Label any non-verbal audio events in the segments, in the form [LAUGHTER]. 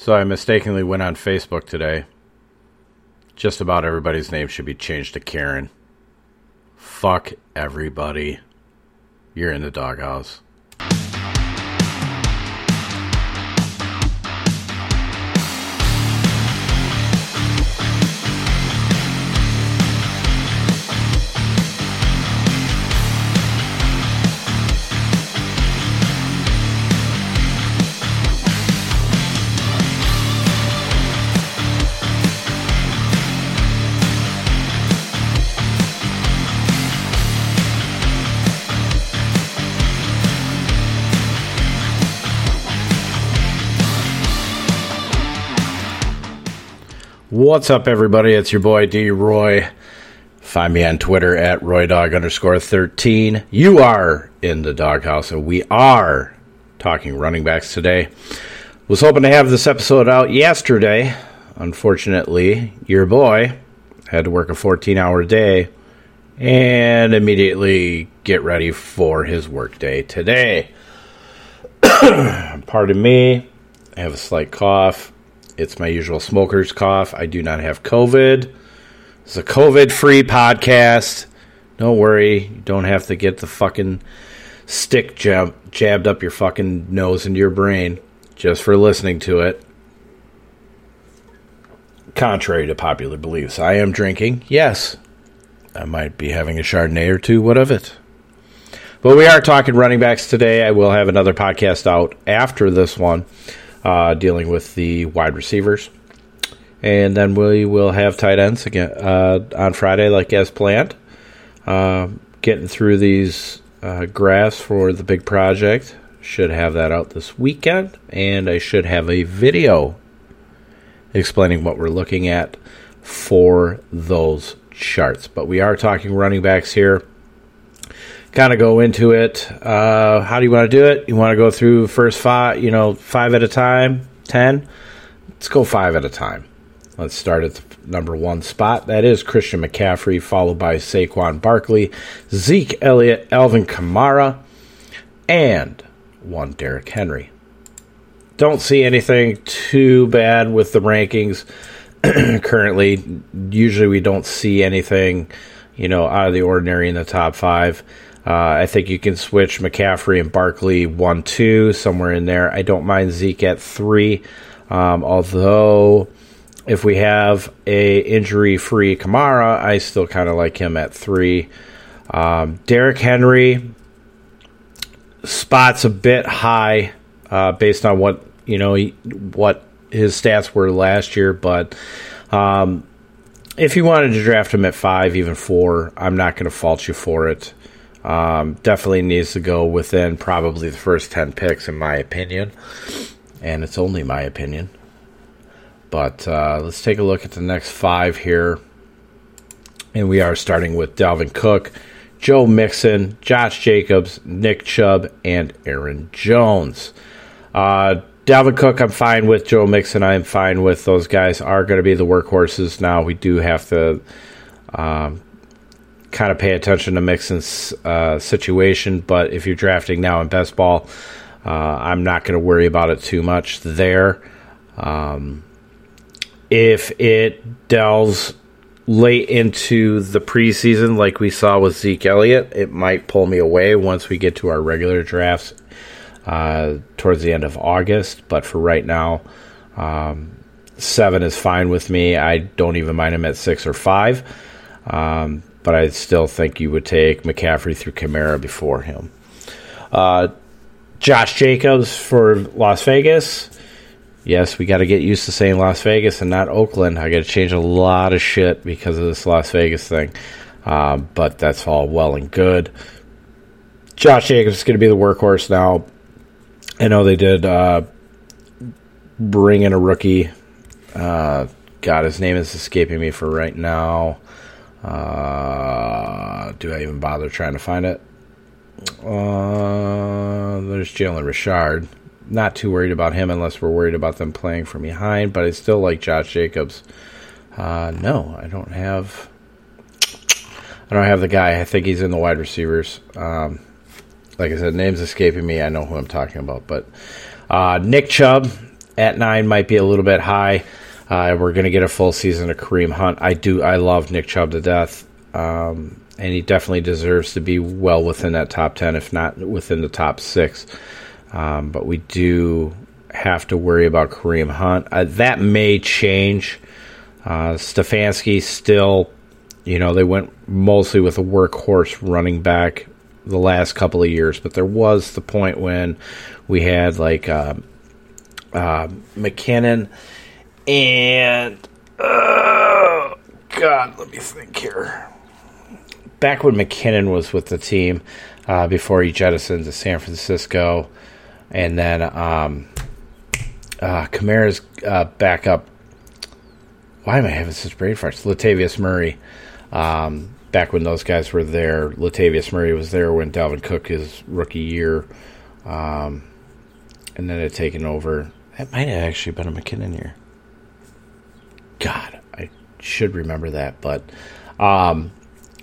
So I mistakenly went on Facebook today. Just about everybody's name should be changed to Karen. Fuck everybody. You're in the doghouse. What's up, everybody? It's your boy D Roy. Find me on Twitter at RoyDog underscore 13. You are in the doghouse, and we are talking running backs today. Was hoping to have this episode out yesterday. Unfortunately, your boy had to work a 14 hour day and immediately get ready for his workday today. [COUGHS] Pardon me, I have a slight cough it's my usual smoker's cough. I do not have COVID. It's a COVID free podcast. Don't worry. You don't have to get the fucking stick jab- jabbed up your fucking nose into your brain just for listening to it. Contrary to popular beliefs, I am drinking. Yes, I might be having a Chardonnay or two. What of it? But we are talking running backs today. I will have another podcast out after this one uh, dealing with the wide receivers. And then we will have tight ends again uh, on Friday, like as planned. Uh, getting through these uh, graphs for the big project. Should have that out this weekend. And I should have a video explaining what we're looking at for those charts. But we are talking running backs here kind of go into it. Uh, how do you want to do it? You want to go through first five, you know, five at a time, ten? Let's go five at a time. Let's start at the number one spot. That is Christian McCaffrey, followed by Saquon Barkley, Zeke Elliott, Alvin Kamara, and one Derrick Henry. Don't see anything too bad with the rankings [CLEARS THROAT] currently. Usually, we don't see anything, you know, out of the ordinary in the top five. Uh, I think you can switch McCaffrey and Barkley one two somewhere in there. I don't mind Zeke at three, um, although if we have a injury free Kamara, I still kind of like him at three. Um, Derrick Henry spots a bit high uh, based on what you know what his stats were last year, but um, if you wanted to draft him at five, even four, I'm not going to fault you for it. Um, definitely needs to go within probably the first 10 picks, in my opinion. And it's only my opinion. But uh, let's take a look at the next five here. And we are starting with Dalvin Cook, Joe Mixon, Josh Jacobs, Nick Chubb, and Aaron Jones. Uh, Dalvin Cook, I'm fine with. Joe Mixon, I'm fine with. Those guys are going to be the workhorses now. We do have to um, kind of pay attention to Mixon's uh, situation. But if you're drafting now in best ball, uh, I'm not going to worry about it too much there. Um, if it delves late into the preseason, like we saw with Zeke Elliott, it might pull me away once we get to our regular drafts uh, towards the end of August. But for right now, um, seven is fine with me. I don't even mind him at six or five. Um, but I still think you would take McCaffrey through Kamara before him. Uh, Josh Jacobs for Las Vegas. Yes, we got to get used to saying Las Vegas and not Oakland. I got to change a lot of shit because of this Las Vegas thing. Uh, but that's all well and good. Josh Jacobs is going to be the workhorse now. I know they did uh, bring in a rookie. Uh, God, his name is escaping me for right now. Uh, do I even bother trying to find it? Uh, there's Jalen Richard. Not too worried about him unless we're worried about them playing from behind, but I still like Josh Jacobs. Uh, no, I don't have. I don't have the guy. I think he's in the wide receivers. Um, like I said, name's escaping me. I know who I'm talking about, but uh, Nick Chubb at nine might be a little bit high. Uh, we're going to get a full season of Kareem Hunt. I do. I love Nick Chubb to death, um, and he definitely deserves to be well within that top ten, if not within the top six. Um, but we do have to worry about Kareem Hunt. Uh, that may change. Uh, Stefanski still, you know, they went mostly with a workhorse running back the last couple of years, but there was the point when we had like uh, uh, McKinnon and uh, God, let me think here. Back when McKinnon was with the team, uh, before he jettisoned to San Francisco, and then um, uh, Kamara's uh, backup. Why am I having such brain farts? Latavius Murray. Um, back when those guys were there, Latavius Murray was there when Dalvin Cook his rookie year, um, and then had taken over. That might have actually been a McKinnon year. God, I should remember that, but um,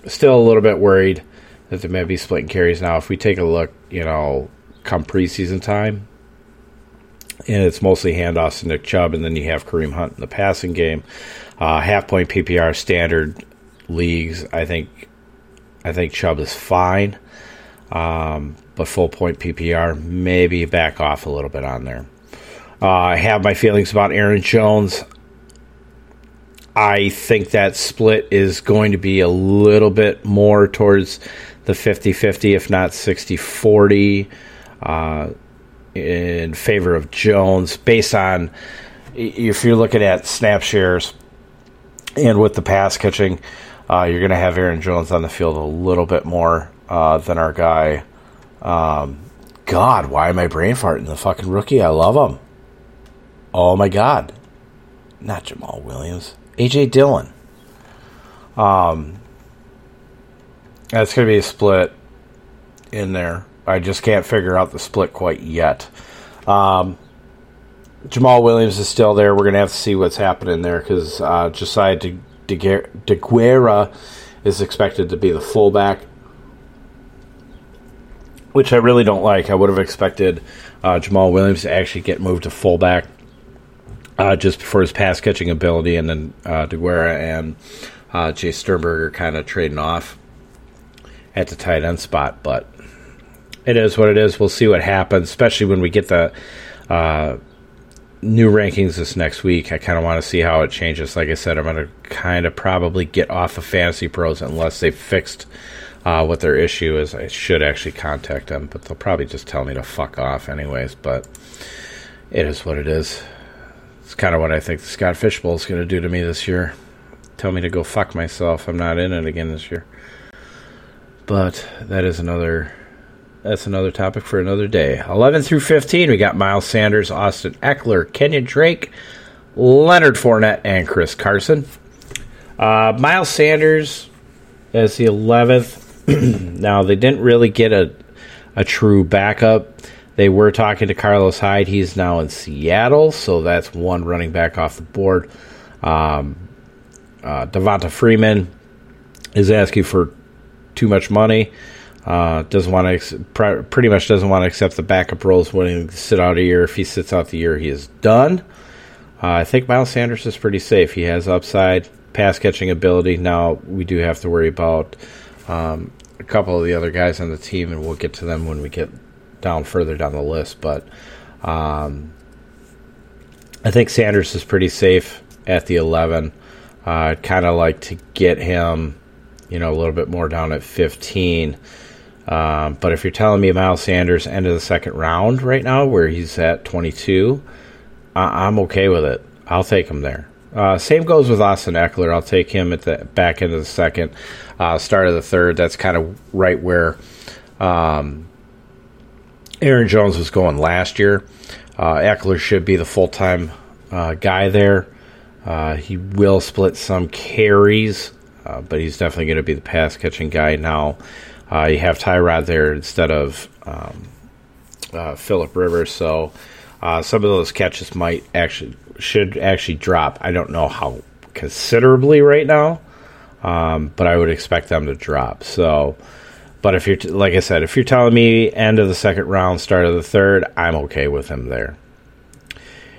still a little bit worried that they may be splitting carries now. If we take a look, you know, come preseason time, and it's mostly handoffs to Nick Chubb, and then you have Kareem Hunt in the passing game. Uh, half point PPR standard leagues, I think, I think Chubb is fine, um, but full point PPR maybe back off a little bit on there. Uh, I have my feelings about Aaron Jones. I think that split is going to be a little bit more towards the 50 50, if not 60 40, uh, in favor of Jones, based on if you're looking at snap shares and with the pass catching, uh, you're going to have Aaron Jones on the field a little bit more uh, than our guy. Um, God, why am I brain farting? The fucking rookie, I love him. Oh my God. Not Jamaal Williams. AJ Dillon. Um, that's going to be a split in there. I just can't figure out the split quite yet. Um, Jamaal Williams is still there. We're going to have to see what's happening there because uh, Josiah De- De- DeGuara is expected to be the fullback, which I really don't like. I would have expected uh, Jamaal Williams to actually get moved to fullback uh, just for his pass catching ability, and then uh, DeGuara and uh, Jace Sternberger kind of trading off at the tight end spot. But it is what it is. We'll see what happens, especially when we get the uh, new rankings this next week. I kind of want to see how it changes. Like I said, I'm going to kind of probably get off of Fantasy Pros unless they've fixed. Uh, what their issue is, I should actually contact them, but they'll probably just tell me to fuck off, anyways. But it is what it is. It's kind of what I think the Scott Fishbowl is going to do to me this year. Tell me to go fuck myself. I'm not in it again this year. But that is another that's another topic for another day. 11 through 15, we got Miles Sanders, Austin Ekeler, Kenyan Drake, Leonard Fournette, and Chris Carson. Uh, Miles Sanders as the 11th. [CLEARS THROAT] now, they didn't really get a, a true backup. They were talking to Carlos Hyde. He's now in Seattle, so that's one running back off the board. Um, uh, Devonta Freeman is asking for too much money. Uh, doesn't want to ex- pr- pretty much doesn't want to accept the backup roles when he sit out a year. If he sits out the year, he is done. Uh, I think Miles Sanders is pretty safe. He has upside, pass catching ability. Now we do have to worry about um, a couple of the other guys on the team, and we'll get to them when we get down further down the list. But um, I think Sanders is pretty safe at the 11. Uh, I'd kind of like to get him, you know, a little bit more down at 15. Um, but if you're telling me Miles Sanders end of the second round right now, where he's at 22, I- am okay with it. I'll take him there. Uh, same goes with Austin Ekeler. I'll take him at the back end of the second, uh, start of the third. That's kind of right where um, Aaron Jones was going last year. Uh, Ekeler should be the full time uh, guy there. Uh, he will split some carries, uh, but he's definitely going to be the pass catching guy now. Uh, you have Tyrod there instead of um, uh, Philip Rivers, so some of those catches might actually should actually drop. I don't know how considerably right now, um, but I would expect them to drop. So. But if you're, t- like I said, if you're telling me end of the second round, start of the third, I'm okay with him there.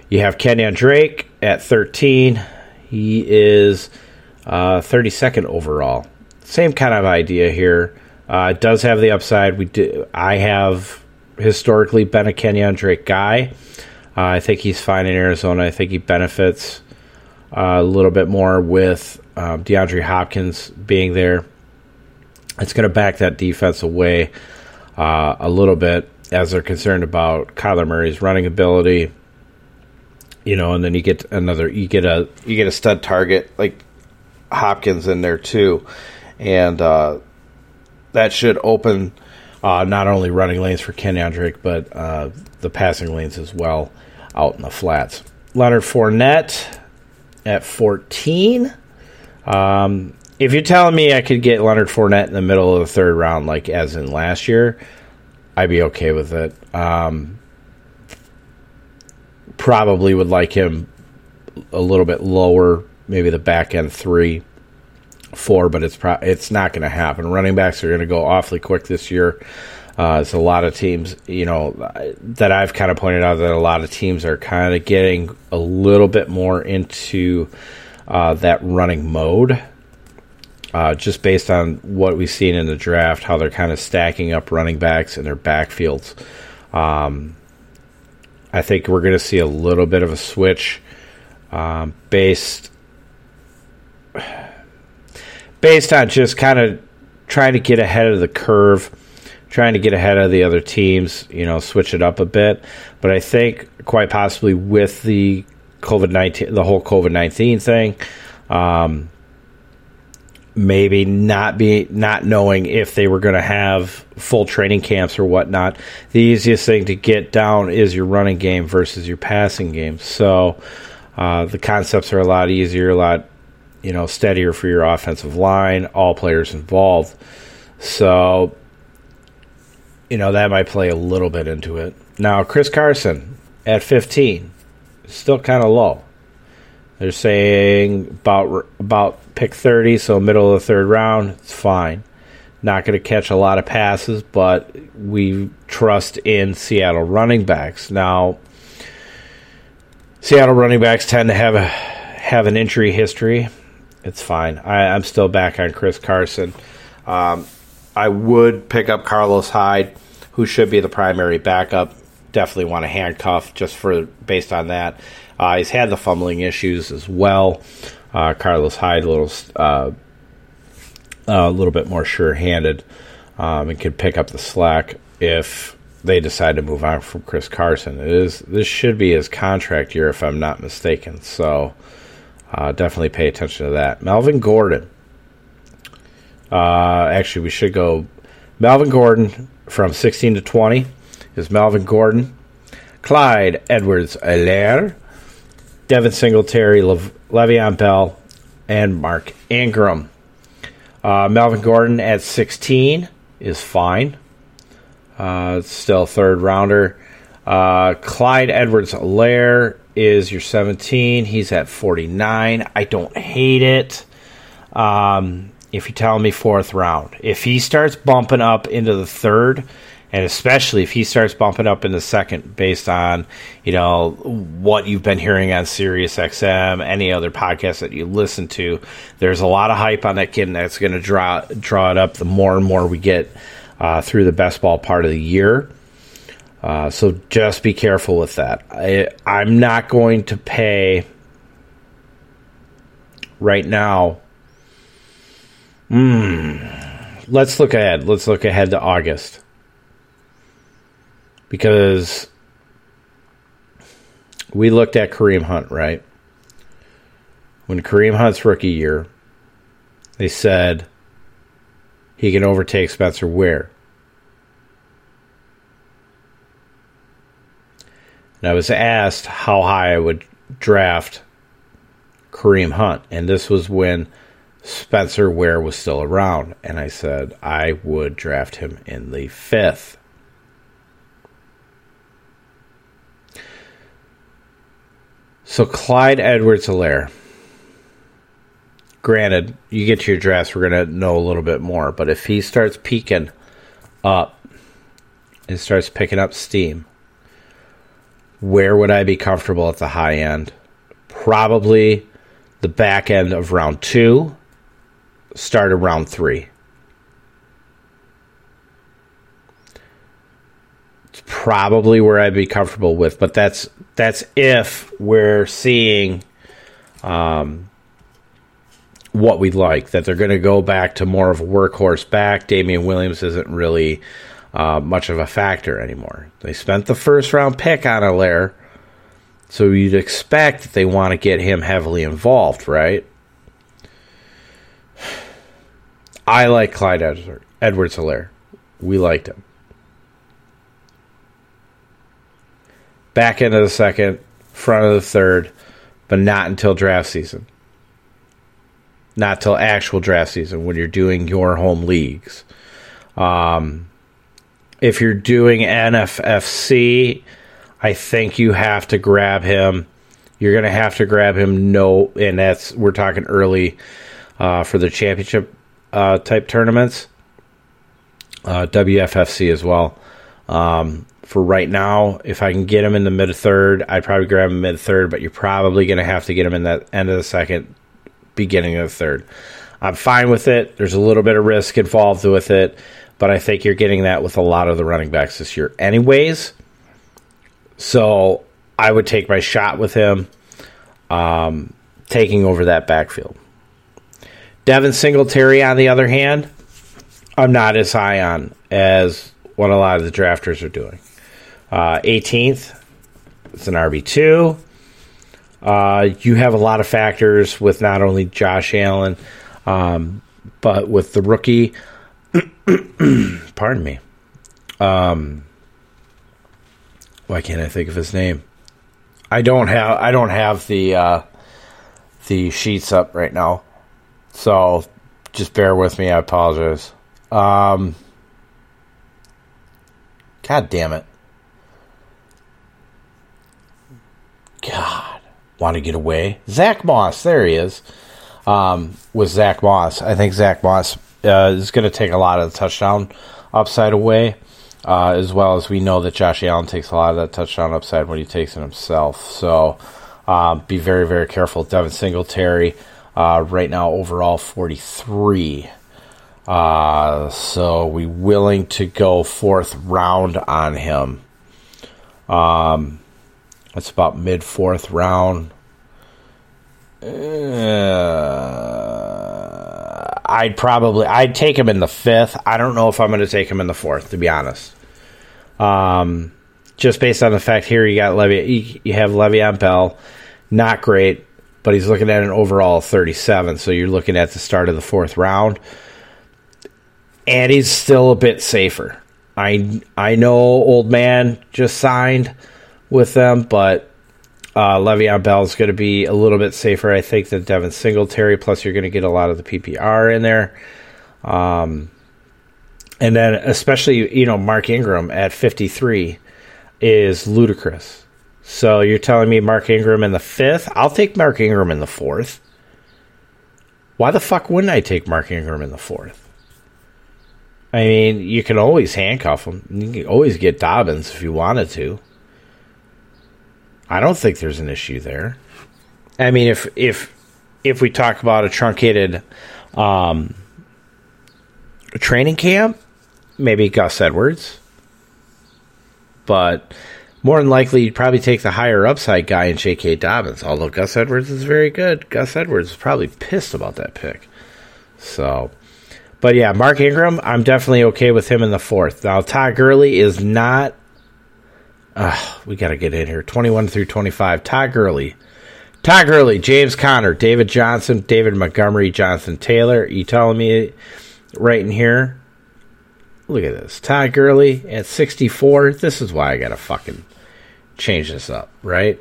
You have Kenyan Drake at 13. He is uh, 32nd overall. Same kind of idea here. Uh, does have the upside. We do. I have historically been a Kenyan Drake guy. Uh, I think he's fine in Arizona. I think he benefits uh, a little bit more with um, DeAndre Hopkins being there. It's going to back that defense away uh, a little bit as they're concerned about Kyler Murray's running ability. You know, and then you get another, you get a, you get a stud target like Hopkins in there too, and uh, that should open uh, not only running lanes for Kenyan Drake, but uh, the passing lanes as well out in the flats. Leonard Fournette at 14. Um, if you're telling me I could get Leonard Fournette in the middle of the third round, like as in last year, I'd be okay with it. Um, probably would like him a little bit lower, maybe the back end three, four, but it's pro- it's not going to happen. Running backs are going to go awfully quick this year. Uh, it's a lot of teams, you know, that I've kind of pointed out that a lot of teams are kind of getting a little bit more into uh, that running mode. Uh, just based on what we've seen in the draft, how they're kind of stacking up running backs in their backfields. Um, I think we're going to see a little bit of a switch um, based based on just kind of trying to get ahead of the curve trying to get ahead of the other teams, you know, switch it up a bit. But I think quite possibly with the COVID nineteen, the whole COVID nineteen thing, um, maybe not be not knowing if they were going to have full training camps or whatnot. The easiest thing to get down is your running game versus your passing game. So uh, the concepts are a lot easier, a lot you know steadier for your offensive line, all players involved. So you know, that might play a little bit into it. Now, Chris Carson at 15, still kind of low. They're saying about about pick 30, so middle of the third round. It's fine. Not going to catch a lot of passes, but we trust in Seattle running backs. Now, Seattle running backs tend to have a have an injury history. It's fine. I, am still back on Chris Carson. Um, I would pick up Carlos Hyde, who should be the primary backup. Definitely want to handcuff just for based on that. Uh, he's had the fumbling issues as well. Uh, Carlos Hyde a little uh, a little bit more sure-handed um, and could pick up the slack if they decide to move on from Chris Carson. It is this should be his contract year if I'm not mistaken. So uh, definitely pay attention to that. Melvin Gordon. Uh, actually, we should go. Melvin Gordon from 16 to 20 is Melvin Gordon, Clyde Edwards Helaire, Devin Singletary, Le- Le'Veon Bell, and Mark Ingram. Uh, Melvin Gordon at 16 is fine. Uh, still third rounder. Uh, Clyde Edwards Helaire is your 17. He's at 49. I don't hate it. Um, if you're telling me fourth round. If he starts bumping up into the third, and especially if he starts bumping up in the second based on, you know, what you've been hearing on Sirius XM, any other podcast that you listen to, there's a lot of hype on that kid and that's going to draw draw it up the more and more we get uh, through the best ball part of the year. Uh, so just be careful with that. I, I'm not going to pay right now Hmm. Let's look ahead. Let's look ahead to August. Because we looked at Kareem Hunt, right? When Kareem Hunt's rookie year, they said he can overtake Spencer Ware. And I was asked how high I would draft Kareem Hunt. And this was when Spencer Ware was still around, and I said I would draft him in the fifth. So Clyde Edwards Helaire. Granted, you get to your drafts, we're to know a little bit more, but if he starts peaking up and starts picking up steam, Where would I be comfortable at the high end? Probably the back end of round two, start of round three. It's probably where I'd be comfortable with, but that's that's if we're seeing um, what we'd like. That they're going to go back to more of a workhorse back. Damien Williams isn't really uh, much of a factor anymore. They spent the first round pick on Helaire, so you'd expect that they want to get him heavily involved, right? I like Clyde Edwards Helaire. We liked him. Back end of the second, front of the third, but not until draft season. Not till actual draft season when you're doing your home leagues. Um, if you're doing NFFC, I think you have to grab him. You're going to have to grab him. No, and that's we're talking early uh, for the championship uh, type tournaments. Uh, WFFC as well. Um, for right now, if I can get him in the mid third, I'd probably grab him mid third. But you're probably going to have to get him in that end of the second, beginning of the third. I'm fine with it. There's a little bit of risk involved with it but I think you're getting that with a lot of the running backs this year, anyways. So I would take my shot with him um, taking over that backfield. Devin Singletary, on the other hand, I'm not as high on as what a lot of the drafters are doing. Uh, 18th, it's an RB2. Uh, you have a lot of factors with not only Josh Allen, um, but with the rookie. [CLEARS THROAT] pardon me. Um, why can't I think of his name? I don't have I don't have the uh, the sheets up right now, so just bear with me. I apologize. Um, God damn it! God, want to get away? Zach Moss, there he is. Um, with Zach Moss, I think Zach Moss uh, is going to take a lot of the touchdown upside away, uh, as well as we know that Josh Allen takes a lot of that touchdown upside when he takes it himself. So um, be very, very careful. Devin Singletary, uh, right now, overall 43. Uh, so we willing to go fourth round on him. Um, it's about mid fourth round. Uh, I'd probably I'd take him in the fifth. I don't know if I'm going to take him in the fourth, to be honest. Um, just based on the fact here you got Levy, you have Le'Veon Bell, not great, but he's looking at an overall 37. So you're looking at the start of the fourth round, and he's still a bit safer. I I know old man just signed with them, but uh, Le'Veon Bell is going to be a little bit safer, I think, than Devin Singletary. Plus, you're going to get a lot of the PPR in there. Um, and then, especially, you know, Mark Ingram at 53 is ludicrous. So you're telling me Mark Ingram in the fifth? I'll take Mark Ingram in the fourth. Why the fuck wouldn't I take Mark Ingram in the fourth? I mean, you can always handcuff him. You can always get Dobbins if you wanted to. I don't think there's an issue there. I mean, if if if we talk about a truncated um, training camp, maybe Gus Edwards, but more than likely you'd probably take the higher upside guy in J.K. Dobbins. Although Gus Edwards is very good, Gus Edwards is probably pissed about that pick. So, but yeah, Mark Ingram, I'm definitely okay with him in the fourth. Now Todd Gurley is not uh, we got to get in here. 21 through 25. Todd Gurley. Todd Gurley, James Conner, David Johnson, David Montgomery, Jonathan Taylor. You telling me right in here? Look at this. Todd Gurley at 64. This is why I got to fucking change this up, right?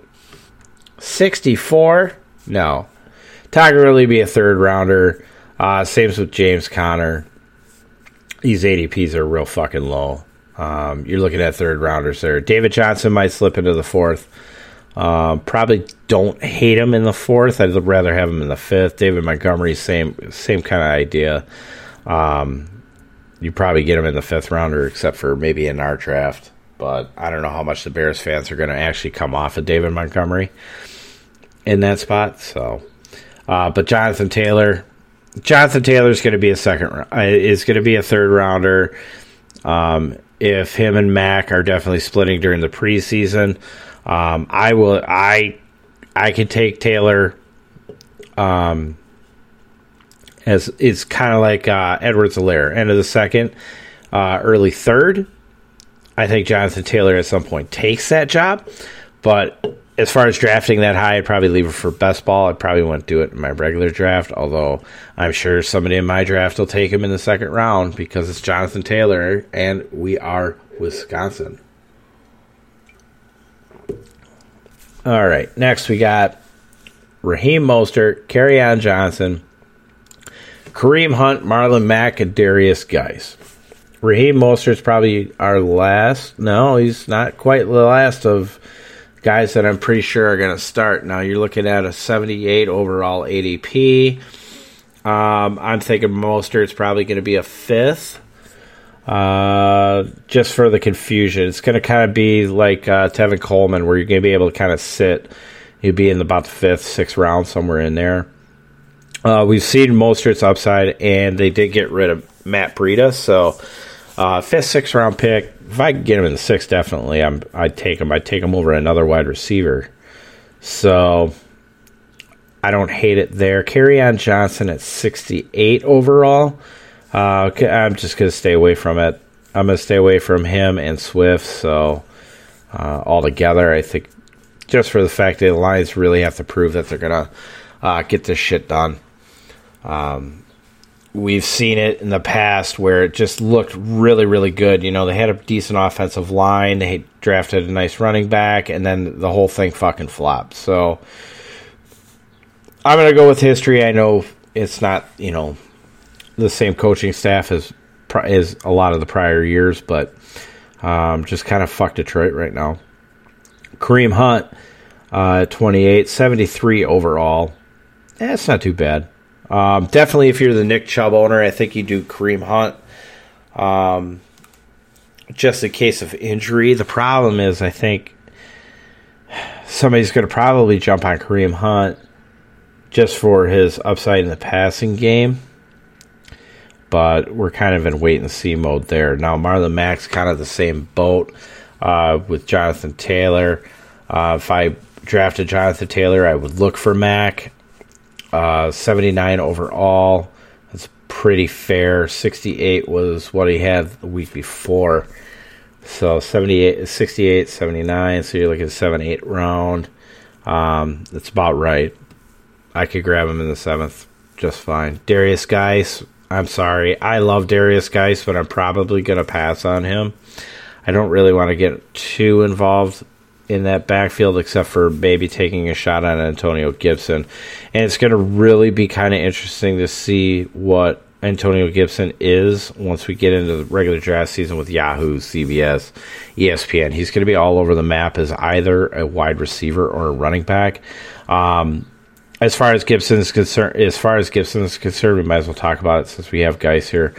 64? No. Todd Gurley be a third rounder. Uh, same as with James Conner. These ADPs are real fucking low. Um, you're looking at third rounders there. David Johnson might slip into the fourth. Um, probably don't hate him in the fourth. I'd rather have him in the fifth. David Montgomery, same same kind of idea. Um, you probably get him in the fifth rounder, except for maybe in our draft. but I don't know how much the Bears fans are going to actually come off of David Montgomery in that spot. So, uh, but Jonathan Taylor, Jonathan Taylor is going to be a second, uh, is going to be a third rounder. Um, if him and Mac are definitely splitting during the preseason, um, I will. I I could take Taylor. Um, as it's kind of like uh, Edwards-Helaire, end of the second, uh, early third. I think Jonathan Taylor at some point takes that job, but as far as drafting that high, I'd probably leave it for best ball. I probably wouldn't do it in my regular draft, although I'm sure somebody in my draft will take him in the second round because it's Jonathan Taylor and we are Wisconsin. All right, next we got Raheem Mostert, Kerryon Johnson, Kareem Hunt, Marlon Mack, and Darius Guice. Raheem Mostert's probably our last. No, he's not quite the last of guys that I'm pretty sure are going to start. Now you're looking at a 78 overall ADP. Um, I'm thinking Mostert's probably going to be a fifth. Uh, just for the confusion, it's going to kind of be like uh, Tevin Coleman, where you're going to be able to kind of sit. You'd be in about the fifth, sixth round, somewhere in there. Uh, we've seen Mostert's upside, and they did get rid of Matt Breida, so uh, fifth, sixth round pick. If I get him in the sixth, definitely, I'm, I'd take him. I'd take him over another wide receiver. So I don't hate it there. Kerryon Johnson at 68 overall. Uh, I'm just going to stay away from it. I'm going to stay away from him and Swift. So uh, altogether, I think just for the fact that the Lions really have to prove that they're going to uh, get this shit done. Um, we've seen it in the past where it just looked really, really good. You know, they had a decent offensive line, they drafted a nice running back, and then the whole thing fucking flopped. So I'm going to go with history. I know it's not, you know, the same coaching staff as as a lot of the prior years, but um, just kind of fuck Detroit right now. Kareem Hunt, uh, 28, 73 overall. Eh, not too bad. Um, definitely, if you're the Nick Chubb owner, I think you do Kareem Hunt. Um, just in case of injury. The problem is, I think somebody's going to probably jump on Kareem Hunt just for his upside in the passing game. But we're kind of in wait and see mode there. Now, Marlon Mack's kind of the same boat uh, with Jonathan Taylor. Uh, if I drafted Jonathan Taylor, I would look for Mack. Uh, 79 overall. That's pretty fair. 68 was what he had the week before. So 78, 68, 79. So you're looking at 7 8 round. Um, that's about right. I could grab him in the seventh just fine. Darius Guice, I'm sorry. I love Darius Guice, but I'm probably going to pass on him. I don't really want to get too involved in that backfield except for maybe taking a shot on Antonio Gibson. And it's going to really be kind of interesting to see what Antonio Gibson is once we get into the regular draft season with Yahoo, CBS, ESPN. He's going to be all over the map as either a wide receiver or a running back. Um, as far as Gibson is concerned, as far as Gibson is concerned, we might as well talk about it since we have guys here.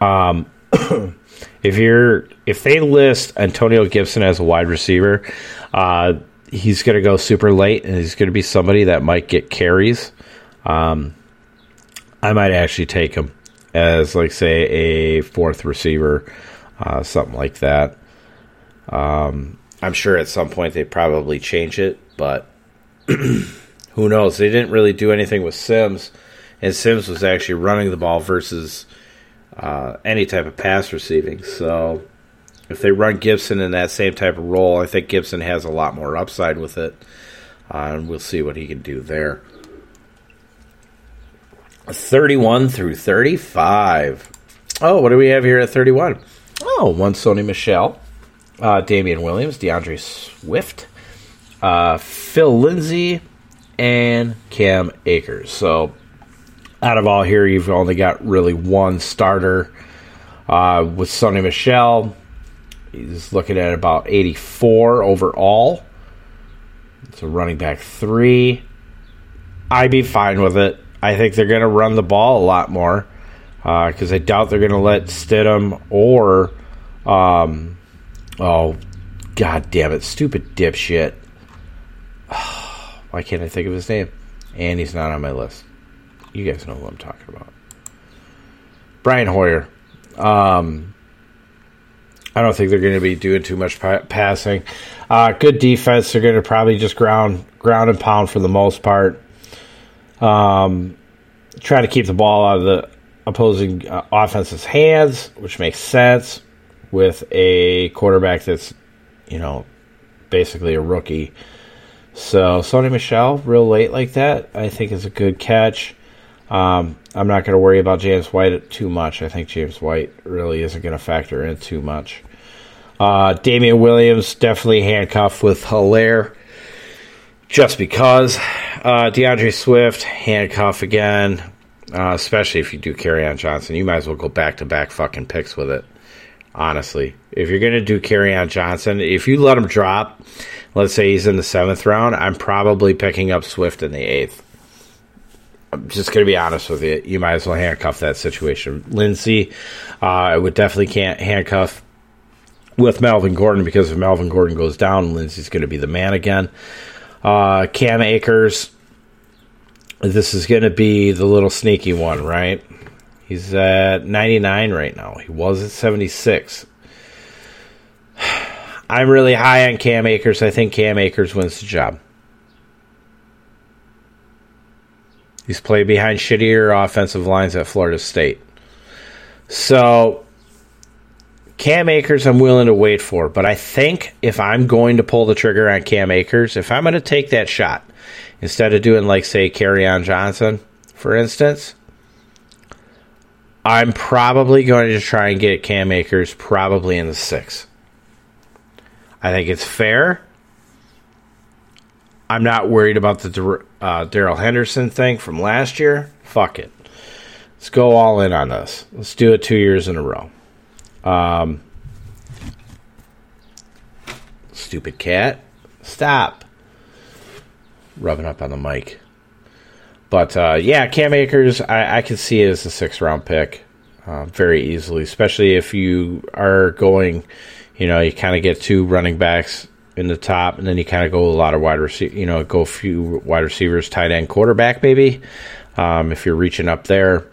Um, [CLEARS THROAT] if you're if they list Antonio Gibson as a wide receiver, uh, he's going to go super late, and he's going to be somebody that might get carries. Um, I might actually take him as, like, say, a fourth receiver, uh, something like that. Um, I'm sure at some point they probably change it, but [CLEARS THROAT] who knows? They didn't really do anything with Sims, and Sims was actually running the ball versus uh, any type of pass receiving. So if they run Gibson in that same type of role, I think Gibson has a lot more upside with it, uh, and we'll see what he can do there. 31 through 35. Oh, what do we have here at 31? Oh, one Sony Michel, uh, Damien Williams, D'Andre Swift, uh, Phil Lindsay, and Cam Akers. So, out of all here, you've only got really one starter uh, with Sony Michel, He's looking at about 84 overall. It's a running back three. I'd be fine with it. I think they're going to run the ball a lot more because uh, I doubt they're going to let Stidham or um, Oh, god damn it. Stupid dipshit. [SIGHS] Why can't I think of his name? And he's not on my list. You guys know who I'm talking about. Brian Hoyer. Um, I don't think they're going to be doing too much pa- passing. Uh, good defense. They're going to probably just ground ground and pound for the most part. Um, try to keep the ball out of the opposing uh, offense's hands, which makes sense with a quarterback that's, you know, basically a rookie. So Sony Michel, real late like that, I think is a good catch. Um, I'm not going to worry about James White too much. I think James White really isn't going to factor in too much. Uh, Damien Williams definitely handcuffed with Helaire just because. Uh, D'Andre Swift handcuff again, uh, especially if you do Kerryon Johnson. You might as well go back to back fucking picks with it. Honestly, if you're going to do Kerryon Johnson, if you let him drop, let's say he's in the seventh round, I'm probably picking up Swift in the eighth. I'm just going to be honest with you. You might as well handcuff that situation. Lindsay, uh, I would definitely can't handcuff with Melvin Gordon because if Melvin Gordon goes down, Lindsay's going to be the man again. Uh, Cam Akers, this is going to be the little sneaky one, right? He's at 99 right now. He was at 76. [SIGHS] I'm really high on Cam Akers. I think Cam Akers wins the job. He's played behind shittier offensive lines at Florida State. So Cam Akers, I'm willing to wait for, but I think if I'm going to pull the trigger on Cam Akers, if I'm going to take that shot, instead of doing like say Kerryon Johnson, for instance, I'm probably going to try and get Cam Akers probably in the six. I think it's fair. I'm not worried about the uh, Darrell Henderson thing from last year. Fuck it. Let's go all in on this. Let's do it two years in a row. Um, stupid cat. Stop. Rubbing up on the mic. But uh, yeah, Cam Akers, I, I can see it as a six round pick uh, very easily, especially if you are going, you know, you kind of get two running backs in the top, and then you kind of go a lot of wide receiver, you know, go a few wide receivers, tight end, quarterback, maybe. Um, if you're reaching up there,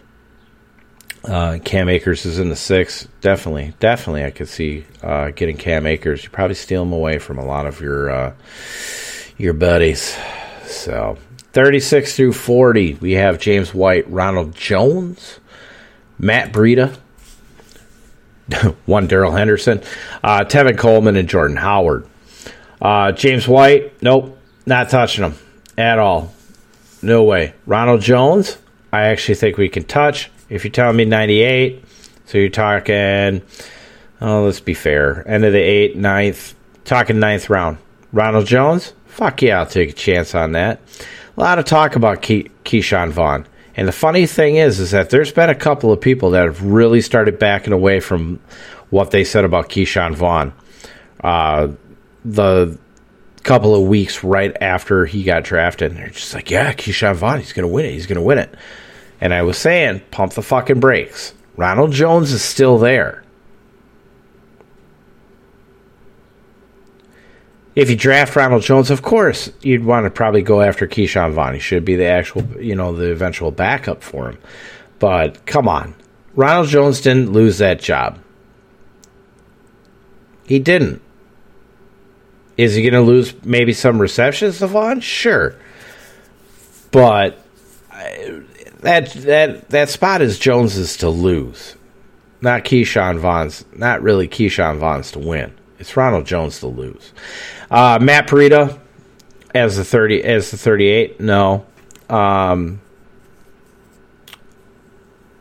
uh, Cam Akers is in the six. Definitely, definitely, I could see uh, getting Cam Akers. You probably steal him away from a lot of your uh, your buddies. So, thirty six through forty, we have James White, Ronald Jones, Matt Breida, [LAUGHS] one Darrell Henderson, uh, Tevin Coleman, and Jordan Howard. Uh, James White, nope, not touching him at all. No way. Ronald Jones, I actually think we can touch. If you're telling me 98, so you're talking, oh, let's be fair, end of the eighth, ninth, talking ninth round. Ronald Jones, fuck yeah, I'll take a chance on that. A lot of talk about Ke- Ke'Shawn Vaughn. And the funny thing is, is that there's been a couple of people that have really started backing away from what they said about Ke'Shawn Vaughn. Uh, the couple of weeks right after he got drafted, and they're just like, "Yeah, Ke'Shawn Vaughn, he's going to win it. He's going to win it." And I was saying, pump the fucking brakes. Ronald Jones is still there. If you draft Ronald Jones, of course, you'd want to probably go after Ke'Shawn Vaughn. He should be the actual, you know, the eventual backup for him. But come on. Ronald Jones didn't lose that job. He didn't. Is he going to lose maybe some receptions to Vaughn? Sure. But that that that spot is Jones's to lose, not Ke'Shawn Vaughn's. Not really Ke'Shawn Vaughn's to win. It's Ronald Jones to lose. Uh, Matt Breida as the thirty as the thirty eight. No. Um,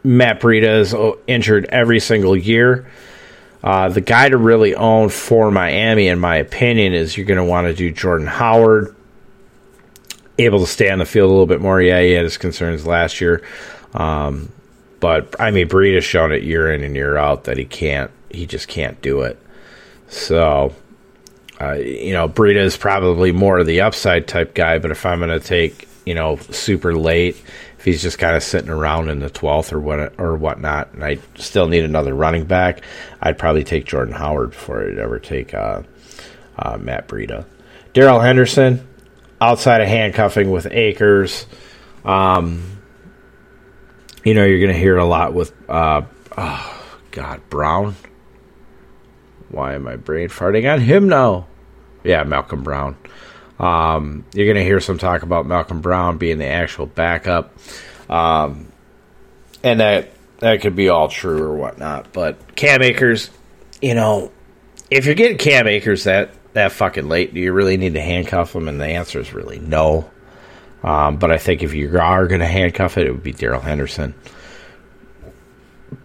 Matt Breida is injured every single year. Uh, the guy to really own for Miami, in my opinion, is you're going to want to do Jordan Howard able to stay on the field a little bit more. Yeah, he had his concerns last year. Um, but I mean, Breida has shown it year in and year out that he can't, he just can't do it. So, uh, you know, Breida is probably more of the upside type guy, but if I'm going to take, you know, super late, if he's just kind of sitting around in the 12th or what or whatnot, and I still need another running back, I'd probably take Jordan Howard before I'd ever take uh, uh, Matt Breida. Darrell Henderson, outside of handcuffing with Akers, um, you know, you're going to hear a lot with, uh, oh, God, Brown. Why am I brain farting on him now? Yeah, Malcolm Brown. Um, you're going to hear some talk about Malcolm Brown being the actual backup. Um, and that that could be all true or whatnot. But Cam Akers, you know, if you're getting Cam Akers that, that fucking late, do you really need to handcuff him? And the answer is really no. Um, but I think if you are going to handcuff it, it would be Darrell Henderson.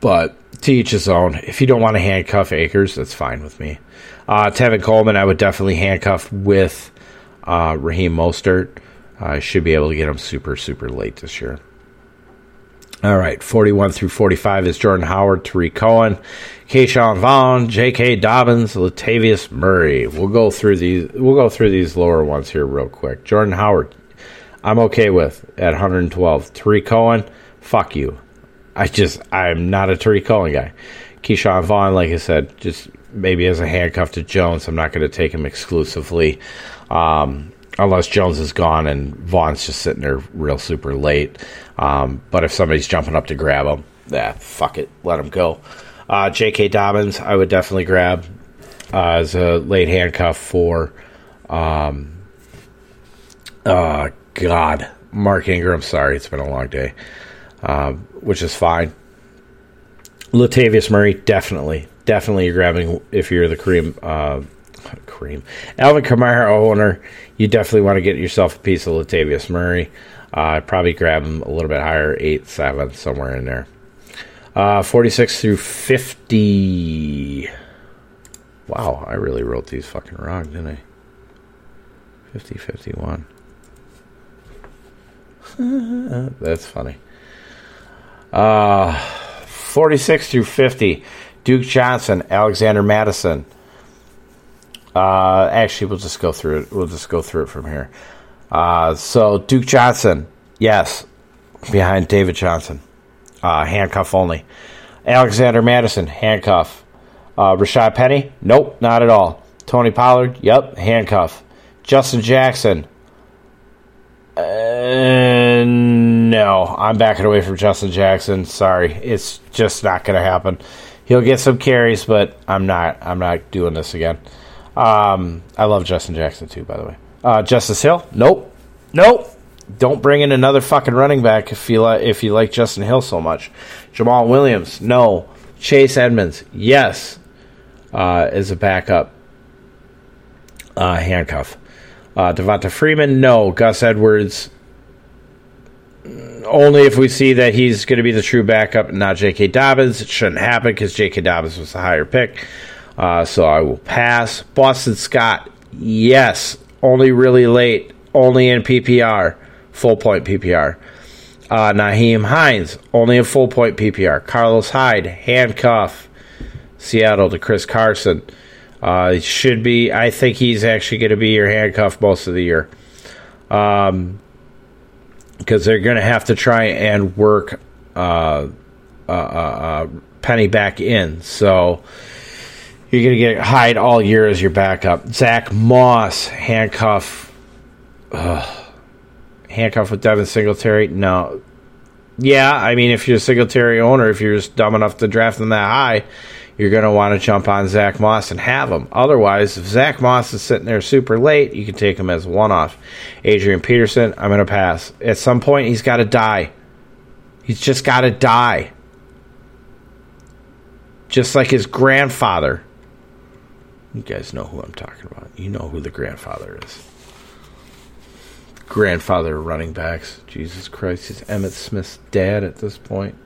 But to each his own. If you don't want to handcuff Akers, that's fine with me. Uh, Tevin Coleman, I would definitely handcuff with uh, Raheem Mostert. I should be able to get him super, super late this year. All right, 41 through 45 is Jordan Howard, Tarik Cohen, Ke'Shawn Vaughn, J.K. Dobbins, Latavius Murray. We'll go through these. We'll go through these lower ones here real quick. Jordan Howard, I'm okay with at 112. Tarik Cohen, fuck you. I just I'm not a Tarik Cohen guy. Ke'Shawn Vaughn, like I said, just maybe as a handcuff to Jones. I'm not going to take him exclusively, um, unless Jones is gone and Vaughn's just sitting there real super late. Um, but if somebody's jumping up to grab him, yeah, fuck it, let him go. Uh, J.K. Dobbins, I would definitely grab uh, as a late handcuff for. Um, uh, God, Mark Ingram. Sorry, it's been a long day uh, which is fine. Latavius Murray, definitely, definitely you're grabbing if you're the Kareem, uh, Kareem, Alvin Kamara owner. You definitely want to get yourself a piece of Latavius Murray. Uh, probably grab him a little bit higher, eight, seven, somewhere in there. Uh, 46 through 50. Wow, I really wrote these fucking wrong, didn't I? 50, 51. [LAUGHS] That's funny. Uh, 46 through 50. Duke Johnson, Alexander Mattison. Uh, actually, we'll just go through it. We'll just go through it from here. Uh, so Duke Johnson, yes, behind David Johnson, uh, handcuff only. Alexander Mattison, handcuff. Uh, Rashaad Penny, nope, not at all. Tony Pollard, yep, handcuff. Justin Jackson, uh, no, I'm backing away from Justin Jackson. Sorry, it's just not going to happen. He'll get some carries, but I'm not. I'm not doing this again. Um, I love Justin Jackson too, by the way. Uh, Justice Hill, nope, nope. Don't bring in another fucking running back if you like if you like Justin Hill so much. Jamaal Williams, no. Chase Edmonds, yes, uh, as a backup uh, handcuff. Uh, Devonta Freeman, no. Gus Edwards, only if we see that he's going to be the true backup and not J.K. Dobbins. It shouldn't happen because J.K. Dobbins was the higher pick. Uh, so I will pass. Boston Scott, yes. Only really late. Only in PPR. Full point PPR. Uh, Nyheim Hines, only in full point PPR. Carlos Hyde, handcuff. Seattle to Chris Carson. Uh, should be. I think he's actually going to be your handcuff most of the year, Um, because they're going to have to try and work uh, uh, uh, uh, Penny back in. So you're going to get Hyde all year as your backup. Zach Moss handcuff. handcuff with Devin Singletary? No. Yeah, I mean, if you're a Singletary owner, if you're just dumb enough to draft them that high, you're going to want to jump on Zach Moss and have him. Otherwise, if Zach Moss is sitting there super late, you can take him as one off. Adrian Peterson, I'm going to pass. At some point, he's got to die. He's just got to die. Just like his grandfather. You guys know who I'm talking about. You know who the grandfather is. Grandfather running backs. Jesus Christ, he's Emmitt Smith's dad at this point.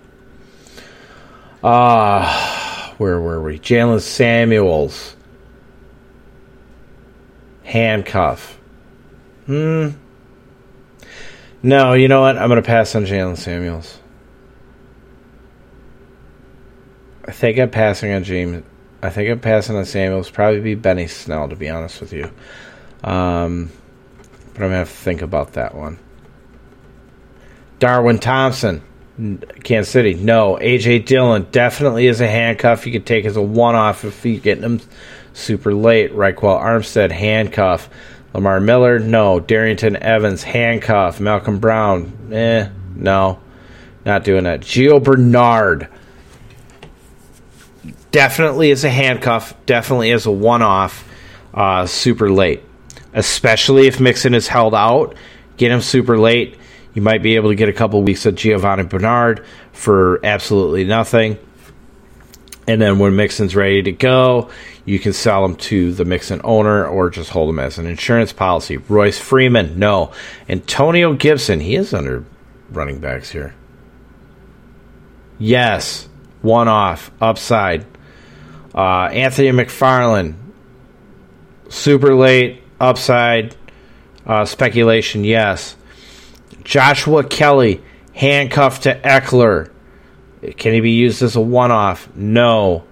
Ah. Uh, where were we? Jaylen Samuels. Handcuff. Hmm. No, you know what? I'm going to pass on Jaylen Samuels. I think I'm passing on James I think I'm passing on Samuels. Probably be Benny Snell, to be honest with you. Um, but I'm gonna have to think about that one. Darwin Thompson, Kansas City. No, AJ Dillon definitely is a handcuff. You could take as a one-off if you're getting him super late. Ryquell Armstead handcuff. Lamar Miller, no. Darrynton Evans handcuff. Malcolm Brown, eh, no, not doing that. Gio Bernard definitely is a handcuff. Definitely is a one-off. Uh, super late especially if Mixon is held out. Get him super late. You might be able to get a couple weeks of Giovanni Bernard for absolutely nothing. And then when Mixon's ready to go, you can sell him to the Mixon owner or just hold him as an insurance policy. Royce Freeman, no. Antonio Gibson, he is under running backs here. Yes, one off, upside. Uh, Anthony McFarland, super late, upside uh, speculation, yes. Joshua Kelly, handcuffed to Ekeler. Can he be used as a one-off? No.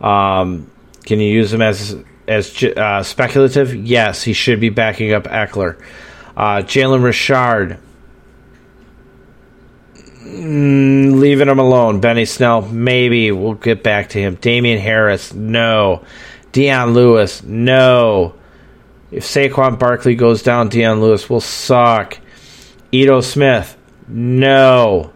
Um, can you use him as as uh, speculative? Yes, he should be backing up Ekeler. Uh, Jalen Richard, mm, leaving him alone. Benny Snell, maybe we'll get back to him. Damien Harris, no. Dion Lewis, no. If Saquon Barkley goes down, Dion Lewis will suck. Ito Smith, no.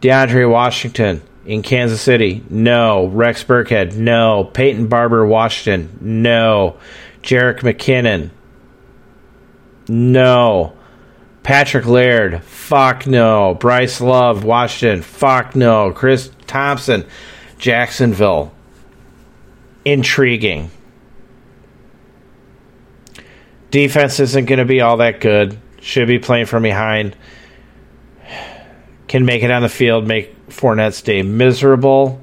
DeAndre Washington in Kansas City, no. Rex Burkhead, no. Peyton Barber, Washington, no. Jerick McKinnon, no. Patrick Laird, fuck no. Bryce Love, Washington, fuck no. Chris Thompson, Jacksonville, intriguing. Defense isn't going to be all that good. Should be playing from behind. Can make it on the field, make Fournette's day miserable.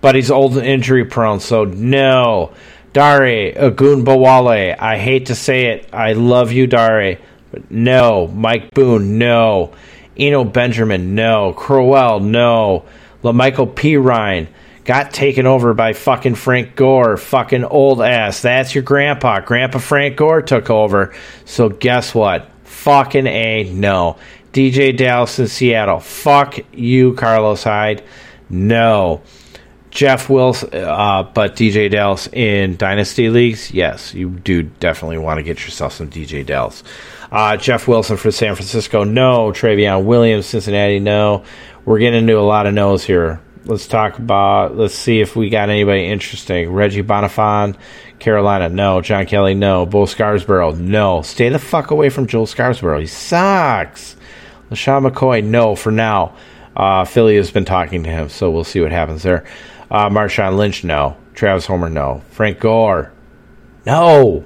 But he's old and injury prone, so no. Dare Ogunbowale, I hate to say it. I love you. But no. Mike Boone, no. Eno Benjamin, no. Crowell, no. La'Mical Perine got taken over by fucking Frank Gore, fucking old ass. That's your grandpa. Grandpa Frank Gore took over. So guess what? Fucking A, no. DeeJay Dallas in Seattle. Fuck you, Carlos Hyde. No. Jeff Wilson, uh, but DeeJay Dallas in Dynasty Leagues, yes, you do definitely want to get yourself some DeeJay Dallas. Uh, Jeff Wilson for San Francisco, no. Trayveon Williams, Cincinnati, no. We're getting into a lot of no's here let's talk about. Let's see if we got anybody interesting. Reggie Bonnafon, Carolina, no. John Kelly, no. Bo Scarborough, no. Stay the fuck away from Joel Scarborough. He sucks. LeSean McCoy, no. For now, uh, Philly has been talking to him, so we'll see what happens there. Uh, Marshawn Lynch, no. Travis Homer, no. Frank Gore, no.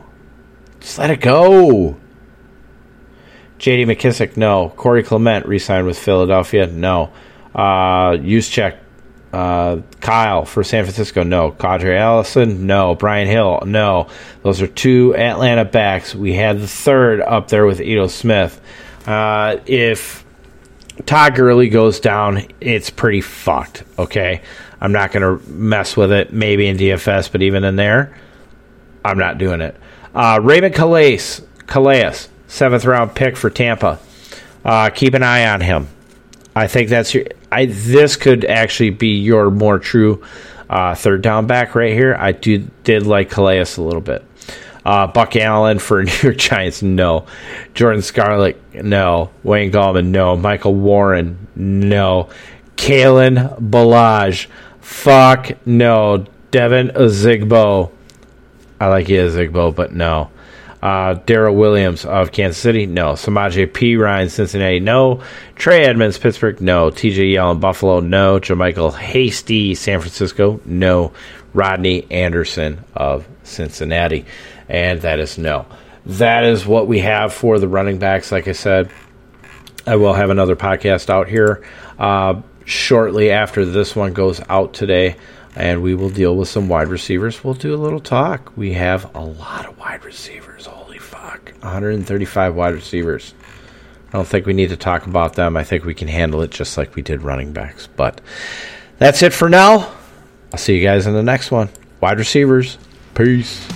Just let it go. J.D. McKissick, no. Corey Clement re-signed with Philadelphia, no. Uh, check. Uh, Kyle for San Francisco, no. Qadree Ollison, no. Brian Hill, no. Those are two Atlanta backs. We had the third up there with Ito Smith. Uh, if Todd Gurley goes down, it's pretty fucked, okay? I'm not going to mess with it, maybe in DFS, but even in there, I'm not doing it. Uh, Raymond Calais, Calais, seventh round pick for Tampa. Uh, keep an eye on him. I think that's your. I this could actually be your more true uh, third down back right here. I do did like Calais a little bit. Uh, Buck Allen for [LAUGHS] New York Giants, no. Jordan Scarlett, no. Wayne Gallman, no. Michael Warren, no. Kalen Ballage, fuck no. Devine Ozigbo, I like you, Ozigbo, but no. Uh, Darrel Williams of Kansas City, no. Samaje Perine, Cincinnati, no. Trey Edmunds, Pittsburgh, no. TJ Yeldon, Buffalo, no. JaMycal Hasty, San Francisco, no. Rodney Anderson of Cincinnati, and that is no. That is what we have for the running backs. Like I said, I will have another podcast out here uh, shortly after this one goes out today and we will deal with some wide receivers. We'll do a little talk. We have a lot of wide receivers. Holy fuck. 135 wide receivers. I don't think we need to talk about them. I think we can handle it just like we did running backs. But That's it for now. I'll see you guys in the next one. Wide receivers. Peace.